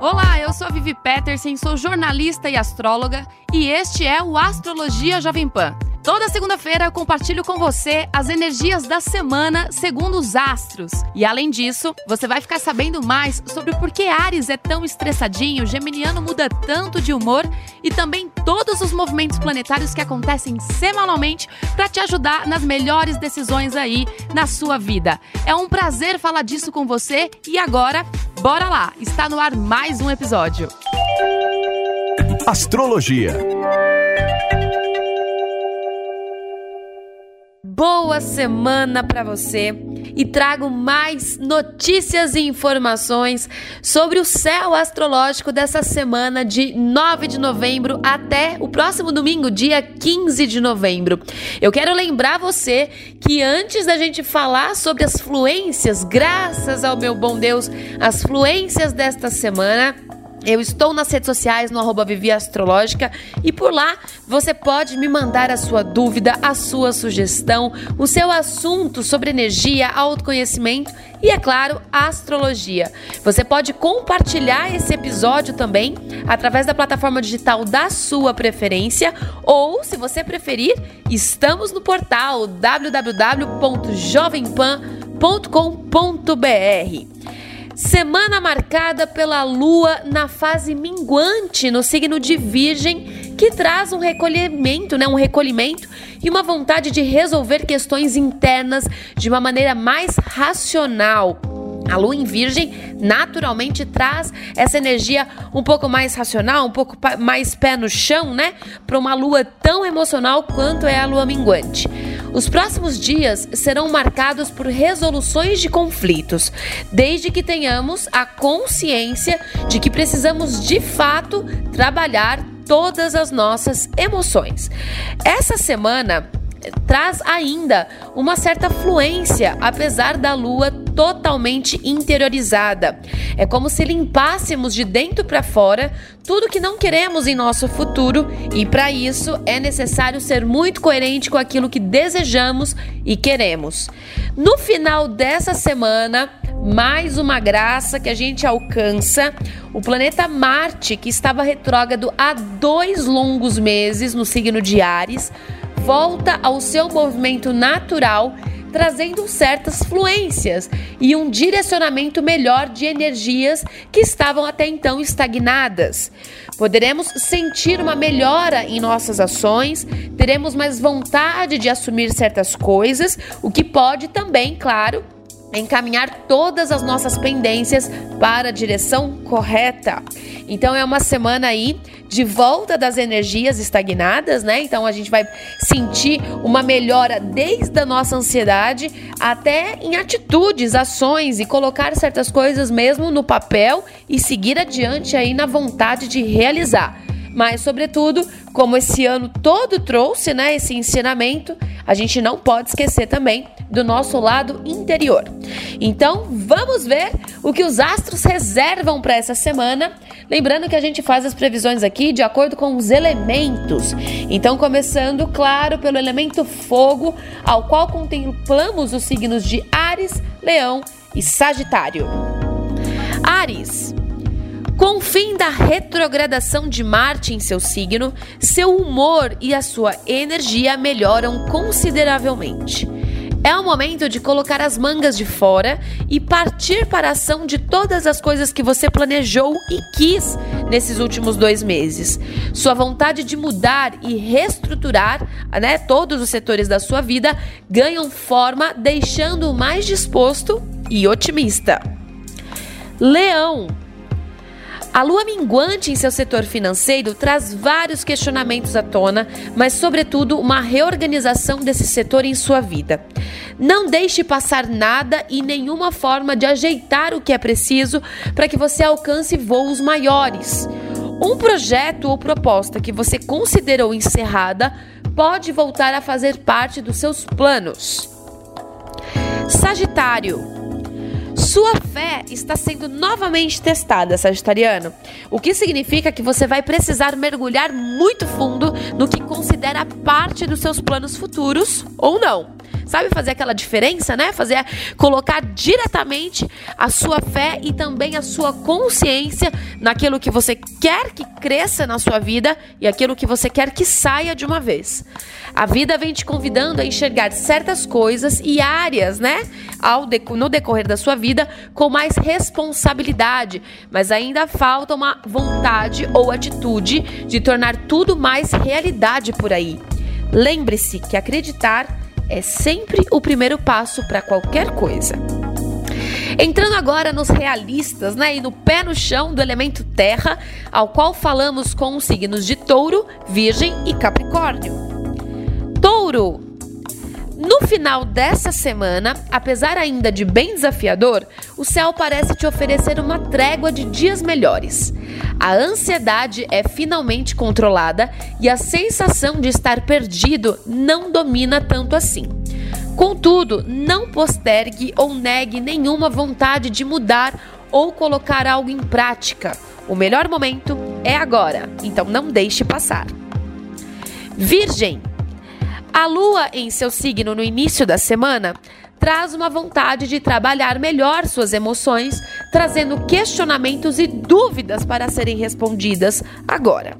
Olá, eu sou a Vivi Peterson, sou jornalista e astróloga e este é o Astrologia Jovem Pan. Toda segunda-feira eu compartilho com você as energias da semana segundo os astros. E além disso, você vai ficar sabendo mais sobre por que Ares é tão estressadinho, Geminiano muda tanto de humor e também todos os movimentos planetários que acontecem semanalmente para te ajudar nas melhores decisões aí na sua vida. É um prazer falar disso com você e agora, bora lá! Está no ar mais um episódio. Astrologia boa semana para você e trago mais notícias e informações sobre o céu astrológico dessa semana de 9 de novembro até o próximo domingo, dia 15 de novembro. Eu quero lembrar você que antes da gente falar sobre as fluências, graças ao meu bom Deus, as fluências desta semana, eu estou nas redes sociais no arroba Vivi Astrológica e por lá você pode me mandar a sua dúvida, a sua sugestão, o seu assunto sobre energia, autoconhecimento e, é claro, astrologia. Você pode compartilhar esse episódio também através da plataforma digital da sua preferência ou, se você preferir, estamos no portal www.jovempan.com.br. Semana marcada pela lua na fase minguante no signo de Virgem, que traz um recolhimento, né, um recolhimento e uma vontade de resolver questões internas de uma maneira mais racional. A lua em Virgem naturalmente traz essa energia um pouco mais racional, um pouco mais pé no chão, né? Para uma lua tão emocional quanto é a lua minguante. Os próximos dias serão marcados por resoluções de conflitos, desde que tenhamos a consciência de que precisamos de fato trabalhar todas as nossas emoções. Essa semana traz ainda uma certa fluência, apesar da lua totalmente interiorizada. É como se limpássemos de dentro para fora tudo que não queremos em nosso futuro, e para isso é necessário ser muito coerente com aquilo que desejamos e queremos. No final dessa semana, mais uma graça que a gente alcança. O planeta Marte, que estava retrógrado há dois longos meses no signo de Ares, volta ao seu movimento natural, trazendo certas fluências e um direcionamento melhor de energias que estavam até então estagnadas. Poderemos sentir uma melhora em nossas ações, teremos mais vontade de assumir certas coisas, o que pode também, claro, encaminhar todas as nossas pendências para a direção correta. Então é uma semana aí de volta das energias estagnadas, né? Então a gente vai sentir uma melhora desde a nossa ansiedade até em atitudes, ações e colocar certas coisas mesmo no papel e seguir adiante aí na vontade de realizar. Mas, sobretudo, como esse ano todo trouxe né, esse ensinamento, a gente não pode esquecer também do nosso lado interior. Então, vamos ver o que os astros reservam para essa semana. Lembrando que a gente faz as previsões aqui de acordo com os elementos. Então, começando, claro, pelo elemento fogo, ao qual contemplamos os signos de Ares, Leão e Sagitário. Ares. Com o fim da retrogradação de Marte em seu signo, seu humor e a sua energia melhoram consideravelmente. É o momento de colocar as mangas de fora e partir para a ação de todas as coisas que você planejou e quis nesses últimos dois meses. Sua vontade de mudar e reestruturar né, todos os setores da sua vida ganham forma, deixando-o mais disposto e otimista. Leão A lua minguante em seu setor financeiro traz vários questionamentos à tona, mas, sobretudo, uma reorganização desse setor em sua vida. Não deixe passar nada e nenhuma forma de ajeitar o que é preciso para que você alcance voos maiores. Um projeto ou proposta que você considerou encerrada pode voltar a fazer parte dos seus planos. Sagitário. Sua fé está sendo novamente testada, Sagitariano. O que significa que você vai precisar mergulhar muito fundo no que considera parte dos seus planos futuros ou não. Sabe fazer aquela diferença, né? Fazer colocar diretamente a sua fé e também a sua consciência naquilo que você quer que cresça na sua vida e aquilo que você quer que saia de uma vez. A vida vem te convidando a enxergar certas coisas e áreas, né, ao no decorrer da sua vida com mais responsabilidade, mas ainda falta uma vontade ou atitude de tornar tudo mais realidade por aí. Lembre-se que acreditar é sempre o primeiro passo para qualquer coisa. Entrando agora nos realistas, né, e no pé no chão do elemento terra, ao qual falamos com os signos de Touro, Virgem e Capricórnio. Touro, no final dessa semana, apesar ainda de bem desafiador, o céu parece te oferecer uma trégua de dias melhores. A ansiedade é finalmente controlada e a sensação de estar perdido não domina tanto assim. Contudo, não postergue ou negue nenhuma vontade de mudar ou colocar algo em prática. O melhor momento é agora, então não deixe passar. Virgem a lua em seu signo no início da semana traz uma vontade de trabalhar melhor suas emoções, trazendo questionamentos e dúvidas para serem respondidas agora.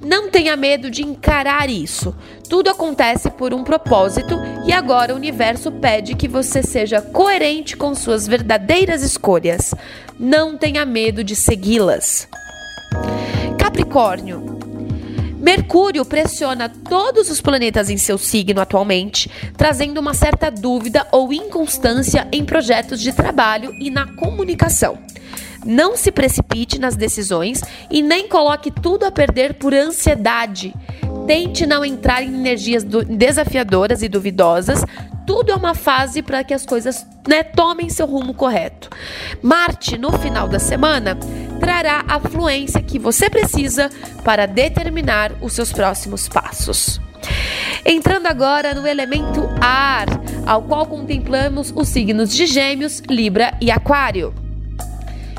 Não tenha medo de encarar isso. Tudo acontece por um propósito e agora o universo pede que você seja coerente com suas verdadeiras escolhas. Não tenha medo de segui-las. Capricórnio, Mercúrio pressiona todos os planetas em seu signo atualmente, trazendo uma certa dúvida ou inconstância em projetos de trabalho e na comunicação. Não se precipite nas decisões e nem coloque tudo a perder por ansiedade. Tente não entrar em energias desafiadoras e duvidosas. Tudo é uma fase para que as coisas né, tomem seu rumo correto. Marte, no final da semana, trará a fluência que você precisa para determinar os seus próximos passos. Entrando agora no elemento ar, ao qual contemplamos os signos de Gêmeos, Libra e Aquário.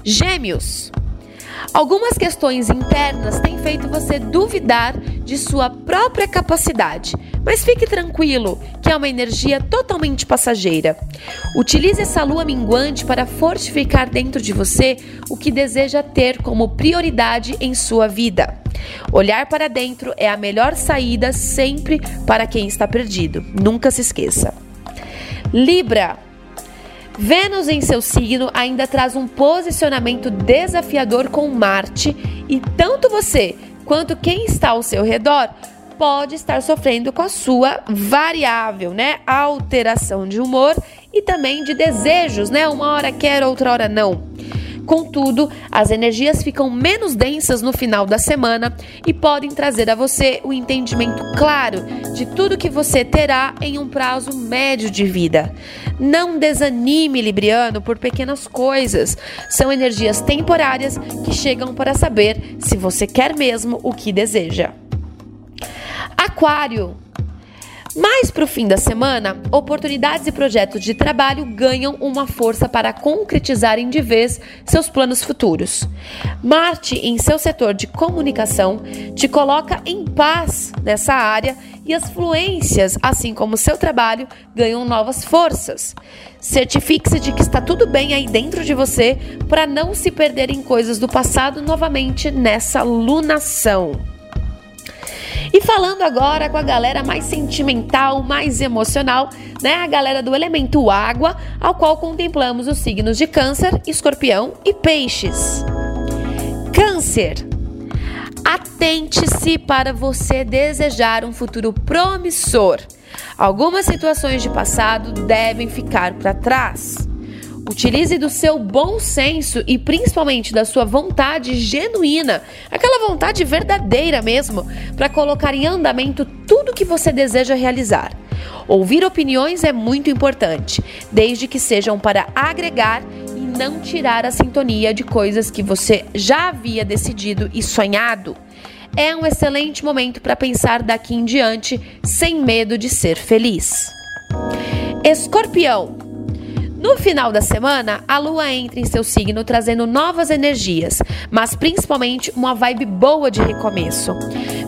Gêmeos. Algumas questões internas têm feito você duvidar de sua própria capacidade, mas fique tranquilo que é uma energia totalmente passageira. Utilize essa lua minguante para fortificar dentro de você o que deseja ter como prioridade em sua vida. Olhar para dentro é a melhor saída sempre para quem está perdido. Nunca se esqueça. Libra. Vênus em seu signo ainda traz um posicionamento desafiador com Marte e tanto você quanto quem está ao seu redor pode estar sofrendo com a sua variável, né? Alteração de humor e também de desejos, né? Uma hora quer, outra hora não. Contudo, as energias ficam menos densas no final da semana e podem trazer a você o entendimento claro de tudo que você terá em um prazo médio de vida. Não desanime, Libriano, por pequenas coisas. São energias temporárias que chegam para saber se você quer mesmo o que deseja. Aquário. Mais para o fim da semana, oportunidades e projetos de trabalho ganham uma força para concretizarem de vez seus planos futuros. Marte, em seu setor de comunicação, te coloca em paz nessa área e as fluências, assim como seu trabalho, ganham novas forças. Certifique-se de que está tudo bem aí dentro de você para não se perder em coisas do passado novamente nessa lunação. E falando agora com a galera mais sentimental, mais emocional, né? A galera do elemento água, ao qual contemplamos os signos de Câncer, Escorpião e Peixes. Câncer. Atente-se para você desejar um futuro promissor. Algumas situações de passado devem ficar para trás. Utilize do seu bom senso e principalmente da sua vontade genuína, aquela vontade verdadeira mesmo, para colocar em andamento tudo que você deseja realizar. Ouvir opiniões é muito importante, desde que sejam para agregar e não tirar a sintonia de coisas que você já havia decidido e sonhado. É um excelente momento para pensar daqui em diante, sem medo de ser feliz. Escorpião. No final da semana, a lua entra em seu signo trazendo novas energias, mas principalmente uma vibe boa de recomeço.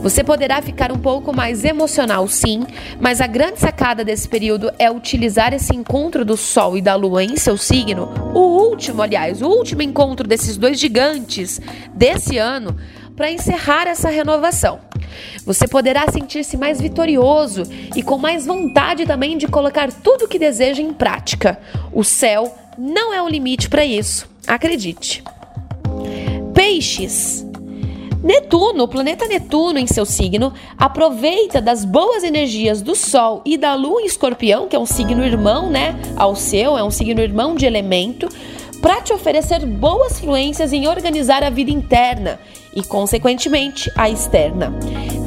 Você poderá ficar um pouco mais emocional, sim, mas a grande sacada desse período é utilizar esse encontro do Sol e da Lua em seu signo, o último, aliás, o último encontro desses dois gigantes desse ano, para encerrar essa renovação. Você poderá sentir-se mais vitorioso e com mais vontade também de colocar tudo o que deseja em prática. O céu não é o limite para isso, acredite. Peixes. Netuno, o planeta Netuno em seu signo, aproveita das boas energias do Sol e da Lua em Escorpião, que é um signo irmão, né, ao seu, é um signo irmão de elemento, para te oferecer boas fluências em organizar a vida interna e, consequentemente, a externa.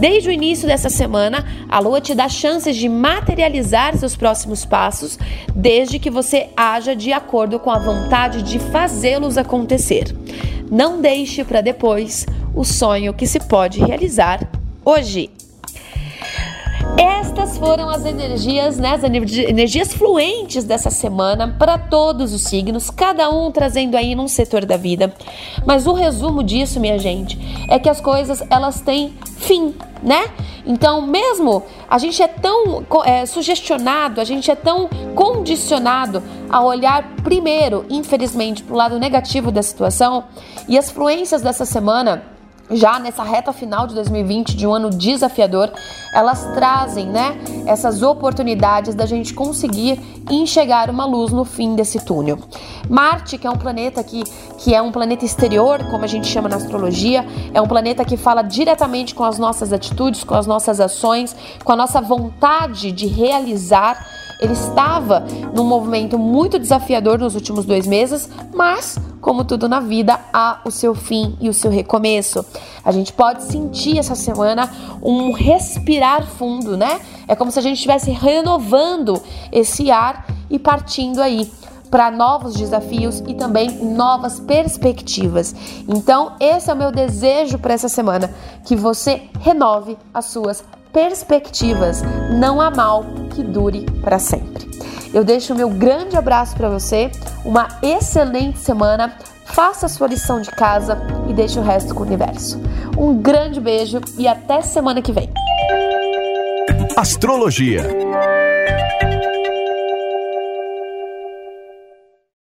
Desde o início dessa semana, a lua te dá chances de materializar seus próximos passos, desde que você haja de acordo com a vontade de fazê-los acontecer. Não deixe para depois o sonho que se pode realizar hoje. Estas foram as energias, né, as energias fluentes dessa semana para todos os signos, cada um trazendo aí num setor da vida. Mas o resumo disso, minha gente, é que as coisas elas têm fim, né? Então, mesmo a gente é tão é, sugestionado, a gente é tão condicionado a olhar primeiro, infelizmente, para o lado negativo da situação e as fluências dessa semana já nessa reta final de 2020, de um ano desafiador, elas trazem, né, essas oportunidades da gente conseguir enxergar uma luz no fim desse túnel. Marte, que é um planeta que, que é um planeta exterior, como a gente chama na astrologia, é um planeta que fala diretamente com as nossas atitudes, com as nossas ações, com a nossa vontade de realizar ele estava num movimento muito desafiador nos últimos dois meses, mas, como tudo na vida, há o seu fim e o seu recomeço. A gente pode sentir essa semana um respirar fundo, né? É como se a gente estivesse renovando esse ar e partindo aí para novos desafios e também novas perspectivas. Então, esse é o meu desejo para essa semana, que você renove as suas perspectivas. Não há mal que dure para sempre. Eu deixo o meu grande abraço para você, uma excelente semana. Faça a sua lição de casa e deixe o resto com o universo. Um grande beijo e até semana que vem. Astrologia